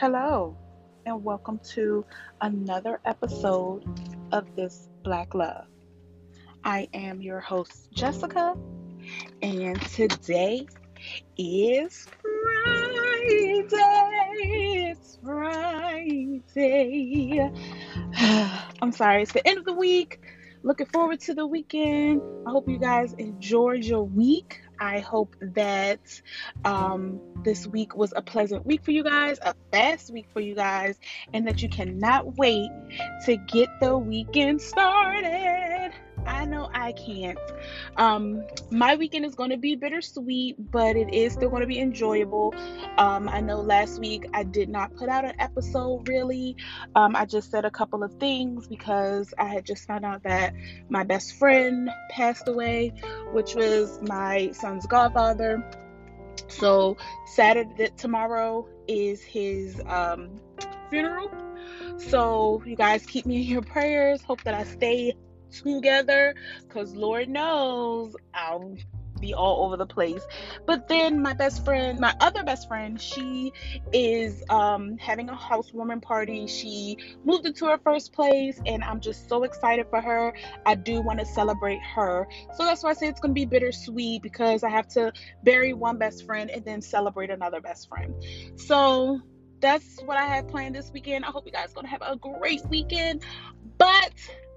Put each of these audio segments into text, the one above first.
Hello, and welcome to another episode of This Black Love. I am your host, Jessica, and today is Friday. It's Friday. I'm sorry, it's the end of the week. Looking forward to the weekend. I hope you guys enjoyed your week. I hope that um, this week was a pleasant week for you guys, a fast week for you guys, and that you cannot wait to get the weekend started. I know I can't. Um, my weekend is going to be bittersweet, but it is still going to be enjoyable. Um, I know last week I did not put out an episode really. Um, I just said a couple of things because I had just found out that my best friend passed away, which was my son's godfather. So Saturday tomorrow is his um, funeral. So you guys keep me in your prayers. Hope that I stay together because Lord knows I'll be all over the place. But then my best friend, my other best friend, she is um, having a housewarming party. She moved into her first place, and I'm just so excited for her. I do want to celebrate her. So that's why I say it's going to be bittersweet because I have to bury one best friend and then celebrate another best friend. So that's what I have planned this weekend. I hope you guys going to have a great weekend. But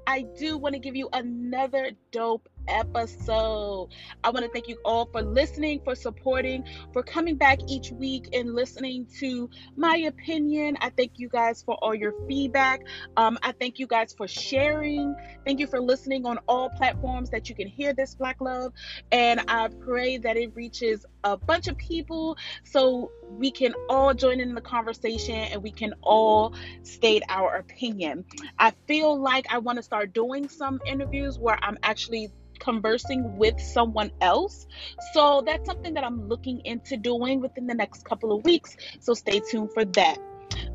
I do want to give you another dope episode. I want to thank you all for listening, for supporting, for coming back each week and listening to my opinion. I thank you guys for all your feedback. Um, I thank you guys for sharing. Thank you for listening on all platforms that you can hear this Black Love. And I pray that it reaches a bunch of people so we can all join in the conversation and we can all state our opinion. I feel like I want to start doing some interviews where I'm actually conversing with someone else. So that's something that I'm looking into doing within the next couple of weeks. So stay tuned for that.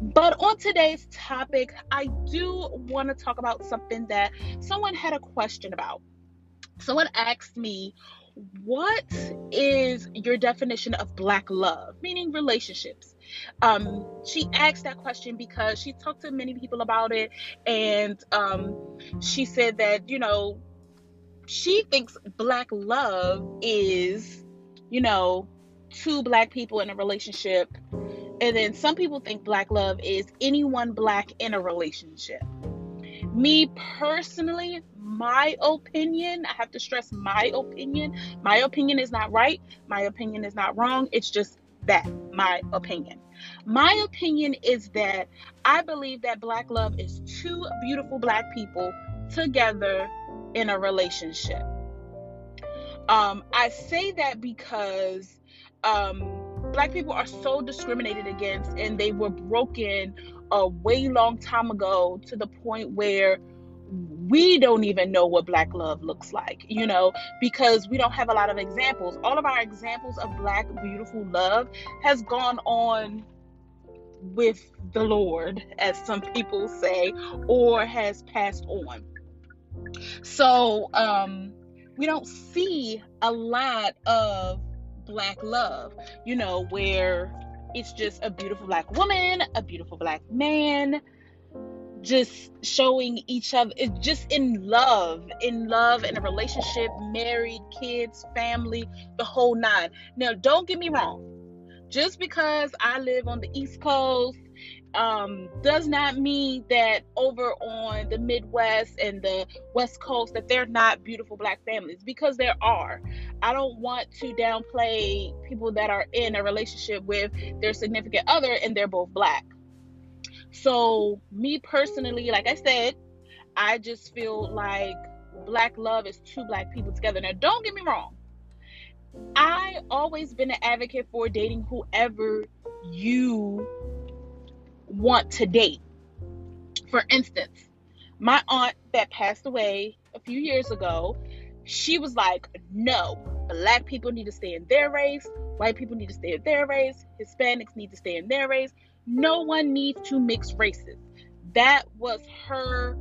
But on today's topic, I do want to talk about something that someone had a question about. Someone asked me, What is your definition of black love, meaning relationships? Um, she asked that question because she talked to many people about it, and um, she said that, you know, she thinks black love is, you know, two black people in a relationship. And then some people think black love is anyone black in a relationship. Me personally, my opinion, I have to stress my opinion. My opinion is not right. My opinion is not wrong. It's just that, my opinion. My opinion is that I believe that black love is two beautiful black people together in a relationship. Um, I say that because um, black people are so discriminated against and they were broken a way long time ago to the point where we don't even know what black love looks like, you know, because we don't have a lot of examples. All of our examples of black beautiful love has gone on with the Lord, as some people say, or has passed on. So um, we don't see a lot of black love, you know, where it's just a beautiful black woman, a beautiful black man, just showing each other, it's just in love, in love, in a relationship, married, kids, family, the whole nine. Now, don't get me wrong. Just because I live on the East Coast um, does not mean that over on the Midwest and the West Coast that they're not beautiful black families because there are. I don't want to downplay people that are in a relationship with their significant other and they're both black. So, me personally, like I said, I just feel like black love is two black people together. Now, don't get me wrong. I always been an advocate for dating whoever you want to date. For instance, my aunt that passed away a few years ago, she was like, no, black people need to stay in their race, white people need to stay in their race, Hispanics need to stay in their race. No one needs to mix races. That was her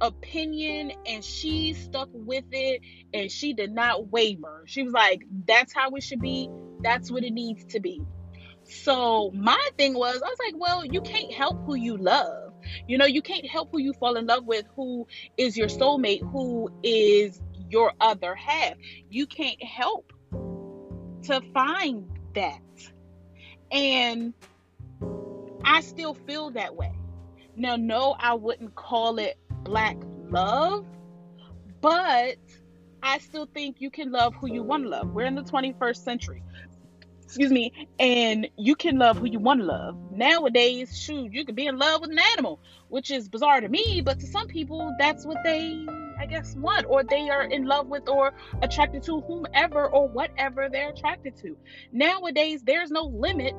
opinion and she stuck with it and she did not waver. She was like, that's how it should be, that's what it needs to be. So my thing was, I was like, well, you can't help who you love. You know, you can't help who you fall in love with, who is your soulmate, who is your other half. You can't help to find that. And I still feel that way. Now, no, I wouldn't call it black love, but I still think you can love who you want to love. We're in the 21st century. Excuse me, and you can love who you want to love. Nowadays, shoot, you can be in love with an animal, which is bizarre to me, but to some people, that's what they, I guess, want, or they are in love with or attracted to whomever or whatever they're attracted to. Nowadays, there's no limit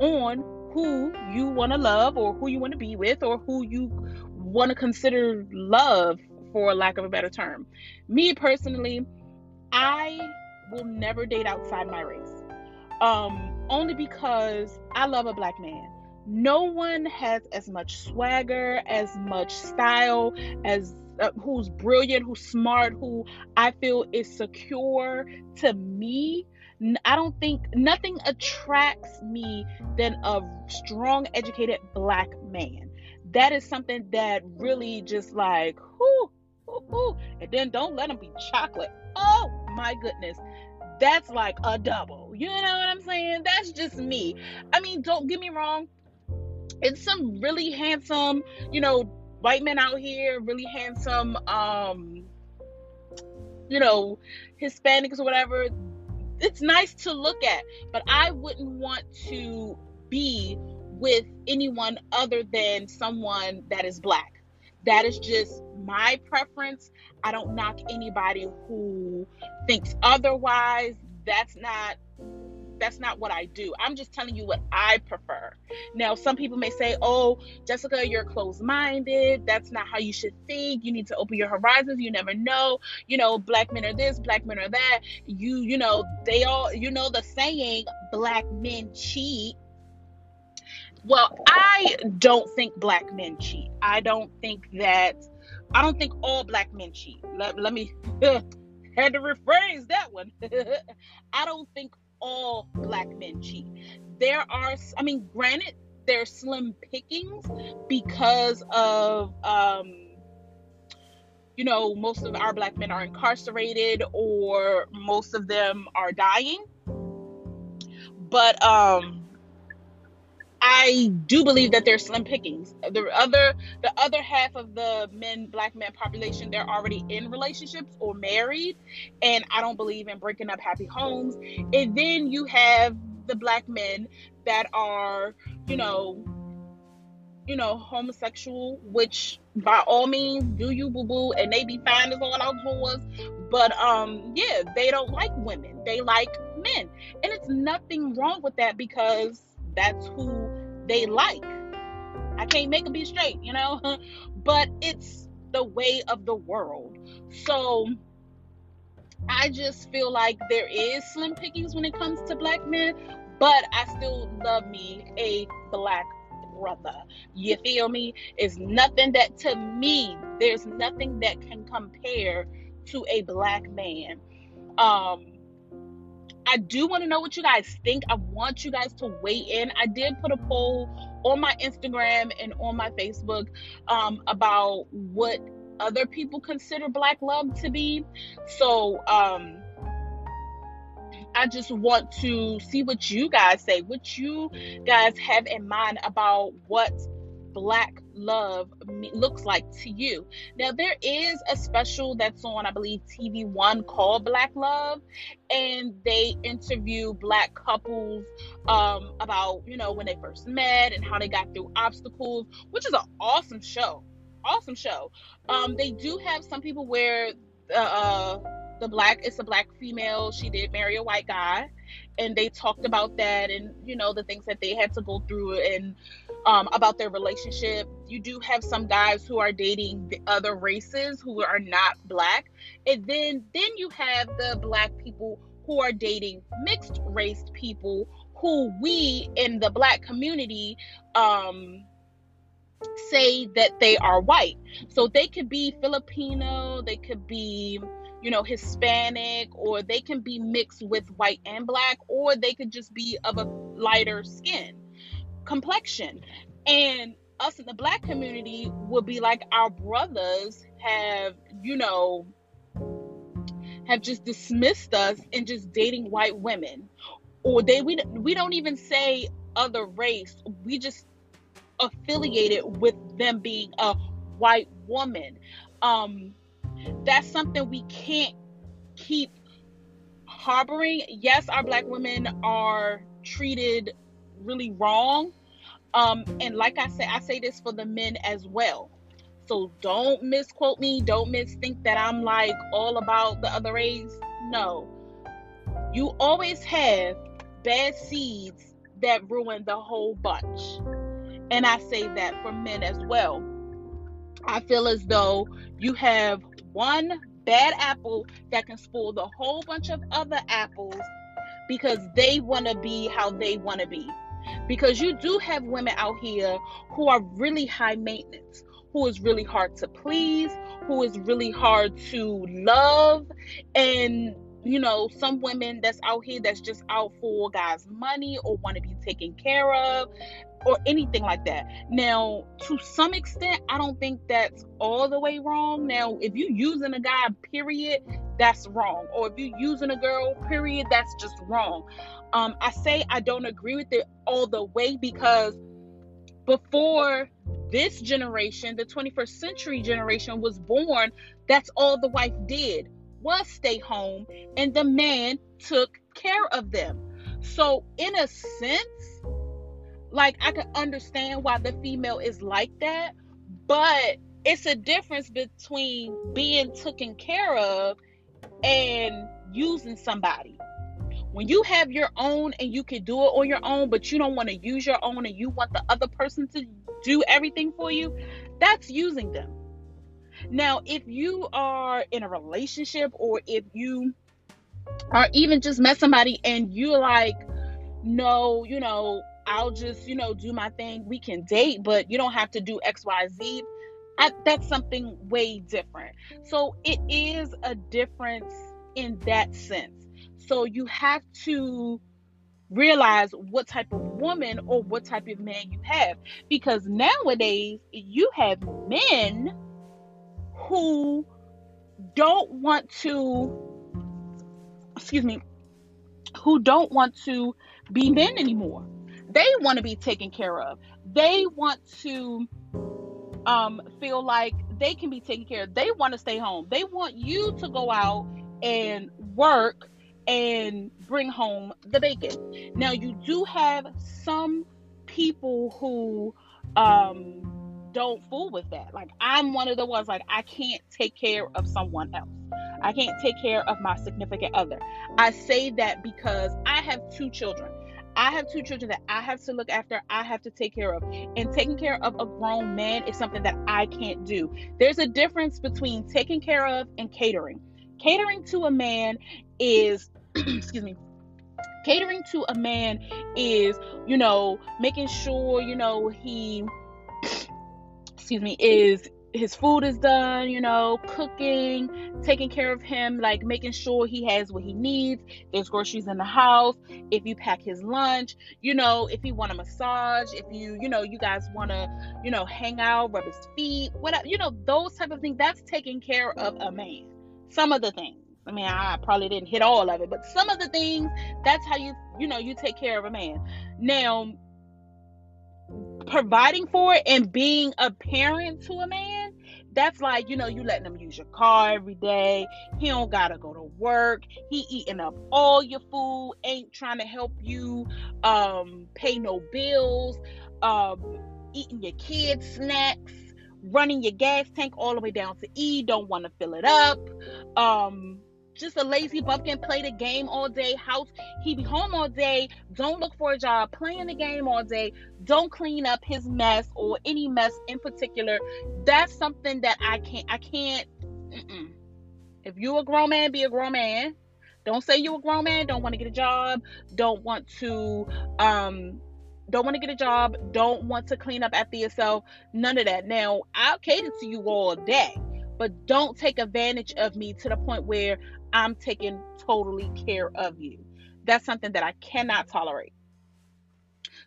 on who you want to love or who you want to be with or who you want to consider love for lack of a better term. Me personally, I will never date outside my race. Um, only because I love a black man. No one has as much swagger, as much style, as uh, who's brilliant, who's smart, who I feel is secure to me I don't think nothing attracts me than a strong, educated black man. That is something that really just like, whoo, whoo, whoo. and then don't let him be chocolate. Oh my goodness. That's like a double. You know what I'm saying? That's just me. I mean, don't get me wrong. It's some really handsome, you know, white men out here, really handsome, um, you know, Hispanics or whatever it's nice to look at, but I wouldn't want to be with anyone other than someone that is black. That is just my preference. I don't knock anybody who thinks otherwise. That's not that's not what I do. I'm just telling you what I prefer. Now, some people may say, "Oh, Jessica, you're closed-minded. That's not how you should think. You need to open your horizons. You never know. You know, black men are this, black men are that. You, you know, they all, you know, the saying, black men cheat." Well, I don't think black men cheat. I don't think that. I don't think all black men cheat. Let, let me. had to rephrase that one. I don't think all black men cheat. There are, I mean, granted, they're slim pickings because of, um, you know, most of our black men are incarcerated or most of them are dying. But um, I do believe that they're slim pickings. The other the other half of the men black men population they're already in relationships or married and I don't believe in breaking up happy homes. And then you have the black men that are, you know, you know, homosexual, which by all means do you boo boo and they be fine as all outdoors. But um yeah, they don't like women. They like men. And it's nothing wrong with that because that's who they like. I can't make them be straight, you know, but it's the way of the world. So I just feel like there is slim pickings when it comes to black men, but I still love me a black brother. You feel me? It's nothing that to me, there's nothing that can compare to a black man. Um I do want to know what you guys think. I want you guys to weigh in. I did put a poll on my Instagram and on my Facebook um, about what other people consider black love to be. So um, I just want to see what you guys say, what you guys have in mind about what black love looks like to you. Now, there is a special that's on, I believe, TV One called Black Love, and they interview black couples um, about, you know, when they first met and how they got through obstacles, which is an awesome show. Awesome show. Um, they do have some people where uh, uh the black it's a black female she did marry a white guy and they talked about that and you know the things that they had to go through and um, about their relationship. You do have some guys who are dating the other races who are not black, and then then you have the black people who are dating mixed race people who we in the black community um, say that they are white. So they could be Filipino, they could be you know, Hispanic, or they can be mixed with white and black, or they could just be of a lighter skin complexion. And us in the black community would be like our brothers have, you know, have just dismissed us and just dating white women. Or they we we don't even say other race. We just affiliated with them being a white woman. Um that's something we can't keep harboring. Yes, our black women are treated really wrong. Um, and like I say, I say this for the men as well. So don't misquote me. Don't misthink that I'm like all about the other race. No. You always have bad seeds that ruin the whole bunch. And I say that for men as well. I feel as though you have one bad apple that can spoil the whole bunch of other apples because they want to be how they want to be. Because you do have women out here who are really high maintenance, who is really hard to please, who is really hard to love, and you know, some women that's out here that's just out for guys' money or want to be taken care of or anything like that. Now, to some extent, I don't think that's all the way wrong. Now, if you using a guy, period, that's wrong. Or if you using a girl, period, that's just wrong. Um, I say I don't agree with it all the way because before this generation, the 21st century generation was born, that's all the wife did was stay home and the man took care of them. So, in a sense, like I can understand why the female is like that, but it's a difference between being taken care of and using somebody. When you have your own and you can do it on your own, but you don't want to use your own and you want the other person to do everything for you, that's using them. Now, if you are in a relationship or if you are even just met somebody and you're like, no, you know, I'll just, you know, do my thing. We can date, but you don't have to do XYZ. I, that's something way different. So it is a difference in that sense. So you have to realize what type of woman or what type of man you have. Because nowadays, you have men who don't want to, excuse me, who don't want to be men anymore. They want to be taken care of. They want to um, feel like they can be taken care of. They want to stay home. They want you to go out and work and bring home the bacon. Now, you do have some people who um, don't fool with that. Like I'm one of the ones like I can't take care of someone else. I can't take care of my significant other. I say that because I have two children. I have two children that I have to look after, I have to take care of. And taking care of a grown man is something that I can't do. There's a difference between taking care of and catering. Catering to a man is, excuse me, catering to a man is, you know, making sure, you know, he excuse me, is his food is done, you know, cooking, taking care of him, like making sure he has what he needs. There's groceries in the house. If you pack his lunch, you know, if you want a massage, if you, you know, you guys want to, you know, hang out, rub his feet, whatever, you know, those type of things. That's taking care of a man. Some of the things. I mean, I probably didn't hit all of it, but some of the things, that's how you, you know, you take care of a man. Now, providing for it and being a parent to a man that's like you know you letting him use your car every day he don't gotta go to work he eating up all your food ain't trying to help you um pay no bills um eating your kids snacks running your gas tank all the way down to e don't want to fill it up um just a lazy bumpkin, play the game all day, house. He be home all day, don't look for a job, playing the game all day, don't clean up his mess or any mess in particular. That's something that I can't, I can't. Mm-mm. If you a grown man, be a grown man. Don't say you a grown man, don't want to get a job, don't want to, um, don't want to get a job, don't want to clean up after yourself, none of that. Now, I'll cater to you all day but don't take advantage of me to the point where I'm taking totally care of you. That's something that I cannot tolerate.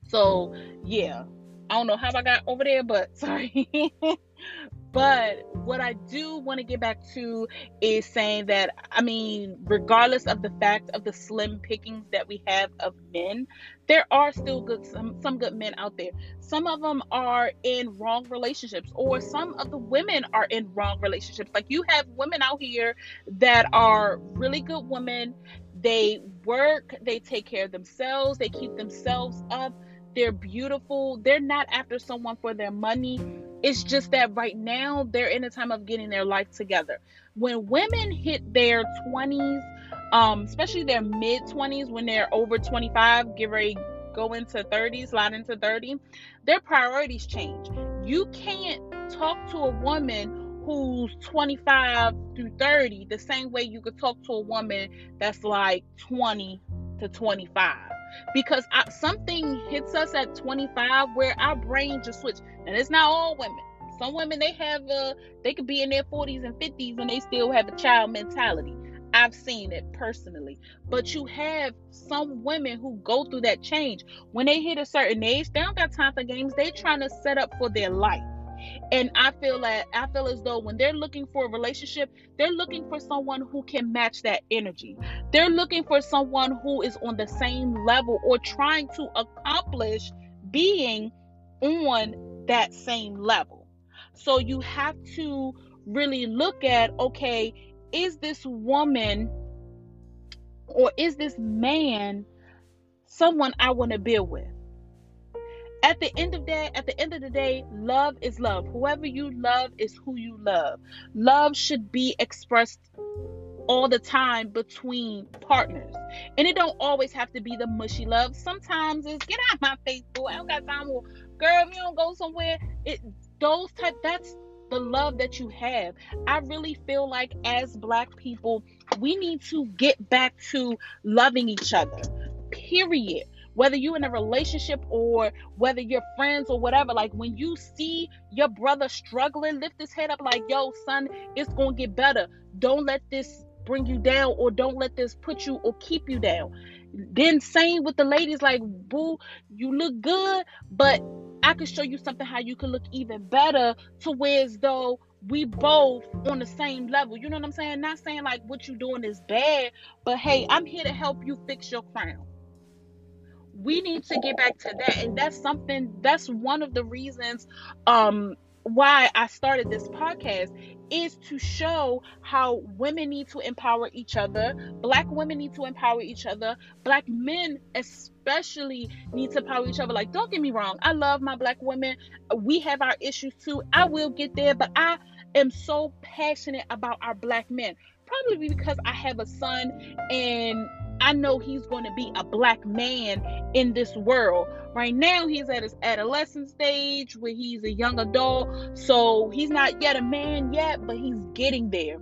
So, yeah. I don't know how I got over there, but sorry. But what I do want to get back to is saying that, I mean, regardless of the fact of the slim pickings that we have of men, there are still good some, some good men out there. Some of them are in wrong relationships, or some of the women are in wrong relationships. Like you have women out here that are really good women. They work, they take care of themselves, they keep themselves up they're beautiful. They're not after someone for their money. It's just that right now they're in a time of getting their life together. When women hit their 20s, um, especially their mid 20s, when they're over 25, give ready go into 30, slide into 30, their priorities change. You can't talk to a woman who's 25 through 30 the same way you could talk to a woman that's like 20 to 25 because I, something hits us at 25 where our brain just switch and it's not all women some women they have a they could be in their 40s and 50s and they still have a child mentality I've seen it personally. But you have some women who go through that change. When they hit a certain age, they don't got time for games. They trying to set up for their life. And I feel that I feel as though when they're looking for a relationship, they're looking for someone who can match that energy. They're looking for someone who is on the same level or trying to accomplish being on that same level. So you have to really look at okay, is this woman or is this man someone I want to build with? At the end of day at the end of the day love is love. Whoever you love is who you love. Love should be expressed all the time between partners. And it don't always have to be the mushy love. Sometimes it's get out my face boy i don't got time girl if you don't go somewhere it those type that's the love that you have. I really feel like as black people we need to get back to loving each other period whether you're in a relationship or whether you're friends or whatever like when you see your brother struggling lift his head up like yo son it's gonna get better. Don't let this bring you down or don't let this put you or keep you down. Then same with the ladies like boo you look good but i could show you something how you can look even better to where as though we both on the same level. You know what i'm saying? Not saying like what you're doing is bad but hey i'm here to help you fix your crown we need to get back to that and that's something that's one of the reasons um why I started this podcast is to show how women need to empower each other, black women need to empower each other, black men especially need to empower each other. Like, don't get me wrong, I love my black women. We have our issues too. I will get there, but I am so passionate about our black men. Probably because I have a son and I know he's going to be a black man in this world. Right now, he's at his adolescent stage where he's a young adult. So he's not yet a man yet, but he's getting there.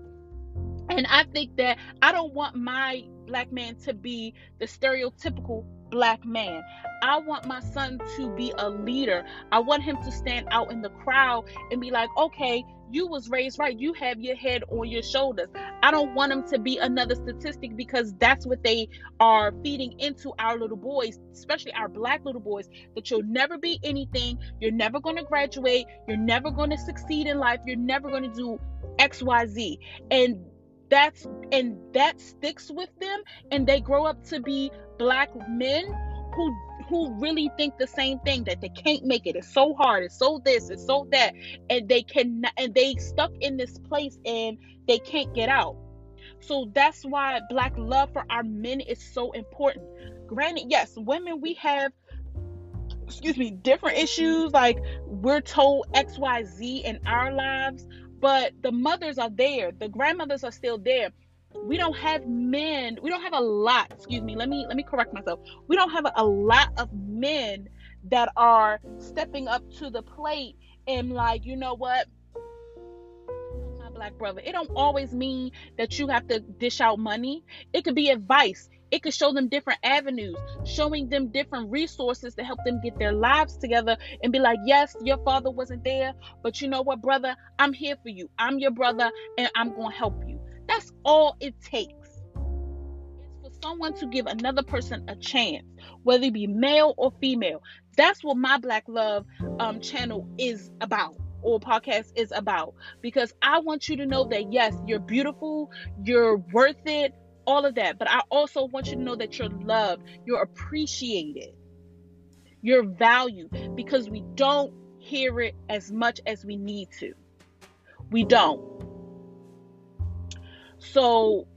And I think that I don't want my black man to be the stereotypical black man. I want my son to be a leader. I want him to stand out in the crowd and be like, okay, you was raised right. You have your head on your shoulders. I don't want them to be another statistic because that's what they are feeding into our little boys, especially our black little boys, that you'll never be anything. You're never going to graduate. You're never going to succeed in life. You're never going to do XYZ. And that's and that sticks with them and they grow up to be black men who who really think the same thing that they can't make it. It's so hard. It's so this. It's so that, and they can and they stuck in this place and they can't get out. So that's why black love for our men is so important. Granted, yes, women we have excuse me different issues like we're told xyz in our lives but the mothers are there the grandmothers are still there we don't have men we don't have a lot excuse me let me let me correct myself we don't have a, a lot of men that are stepping up to the plate and like you know what my black brother it don't always mean that you have to dish out money it could be advice It could show them different avenues, showing them different resources to help them get their lives together and be like, yes, your father wasn't there, but you know what, brother? I'm here for you. I'm your brother and I'm to help you. That's all it takes. It's for someone to give another person a chance, whether it be male or female. That's what my Black Love um, channel is about or podcast is about because I want you to know that yes, you're beautiful, you're worth it, all of that. But I also want you to know that you're loved, you're appreciated, you're valued because we don't hear it as much as we need to. We don't. So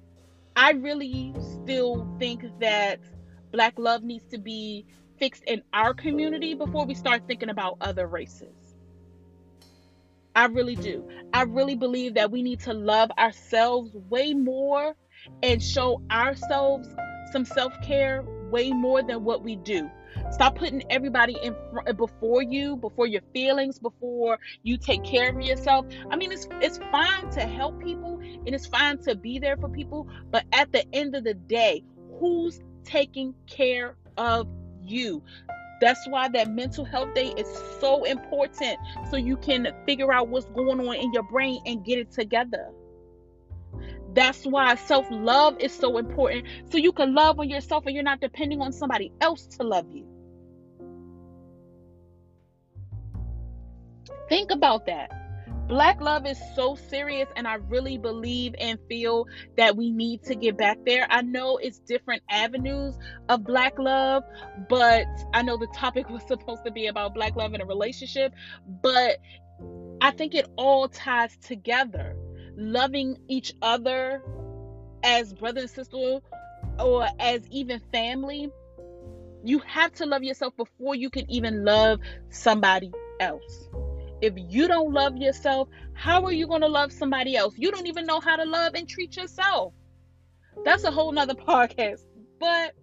I really still think that black love needs to be fixed in our community before we start thinking about other races. I really do. I really believe that we need to love ourselves way more and show ourselves some self care way more than what we do. Stop putting everybody in front, before you, before your feelings, before you take care of yourself. I mean, it's it's fine to help people and it's fine to be there for people, but at the end of the day, who's taking care of you? That's why that mental health day is so important so you can figure out what's going on in your brain and get it together. That's why self love is so important. So you can love on yourself and you're not depending on somebody else to love you. Think about that. Black love is so serious, and I really believe and feel that we need to get back there. I know it's different avenues of black love, but I know the topic was supposed to be about black love in a relationship, but I think it all ties together loving each other as brother and sister or as even family, you have to love yourself before you can even love somebody else. If you don't love yourself, how are you going to love somebody else? You don't even know how to love and treat yourself. That's a whole nother podcast. But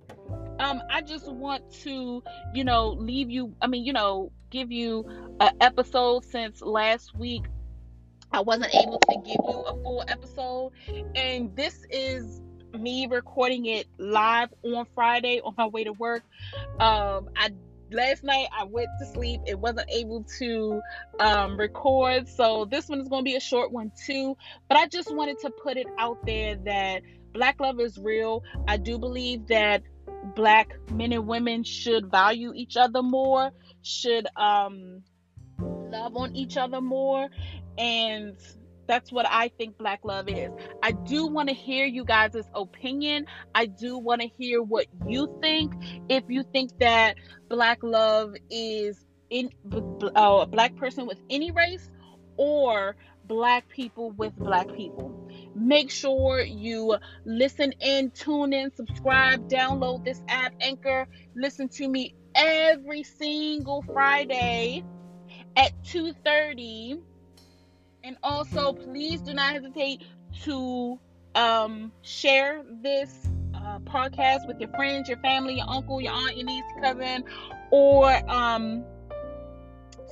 um, I just want to, you know, leave you, I mean, you know, give you an episode since last week I wasn't able to give you a full episode. And this is me recording it live on Friday on my way to work. Um, I last night I went to sleep and wasn't able to um, record, so this one is going to be a short one too. But I just wanted to put it out there that Black love is real. I do believe that Black men and women should value each other more, should um, love on each other more, and that's what I think black love is. I do want to hear you guys' opinion. I do want to hear what you think. If you think that black love is in uh, a black person with any race or black people with black people. Make sure you listen in, tune in, subscribe, download this app, Anchor. Listen to me every single Friday at 2:30 and also, please do not hesitate to um, share this uh, podcast with your friends, your family, your uncle, your aunt, your niece, cousin, or um,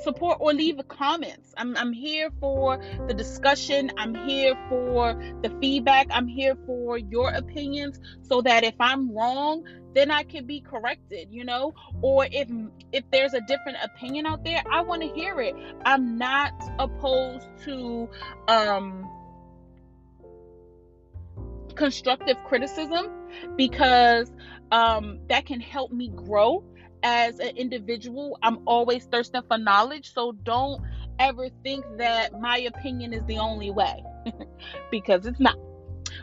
support or leave comments. I'm, I'm here for the discussion. I'm here for the feedback. I'm here for your opinions so that if I'm wrong, then I can be corrected, you know? Or if if there's a different opinion out there, I want to hear it. I'm not opposed to um constructive criticism because um that can help me grow as an individual, I'm always thirsting for knowledge. So don't ever think that my opinion is the only way because it's not.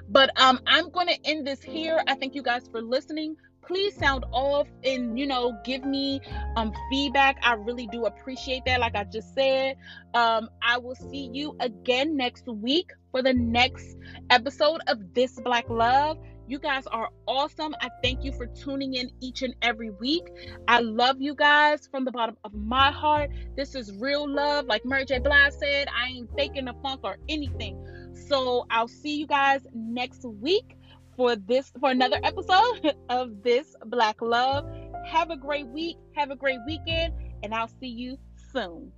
But um, I'm going to end this here. I thank you guys for listening. Please sound off and you know give me um feedback. I really do appreciate that. Like I just said, um, I will see you again next week for the next episode of This Black Love. You guys are awesome. I thank you for tuning in each and every week. I love you guys from the bottom of my heart. This is real love. Like Mary J. Blige said, I ain't faking the funk or anything. So I'll see you guys next week for this for another episode of this Black Love. Have a great week. Have a great weekend, and I'll see you soon.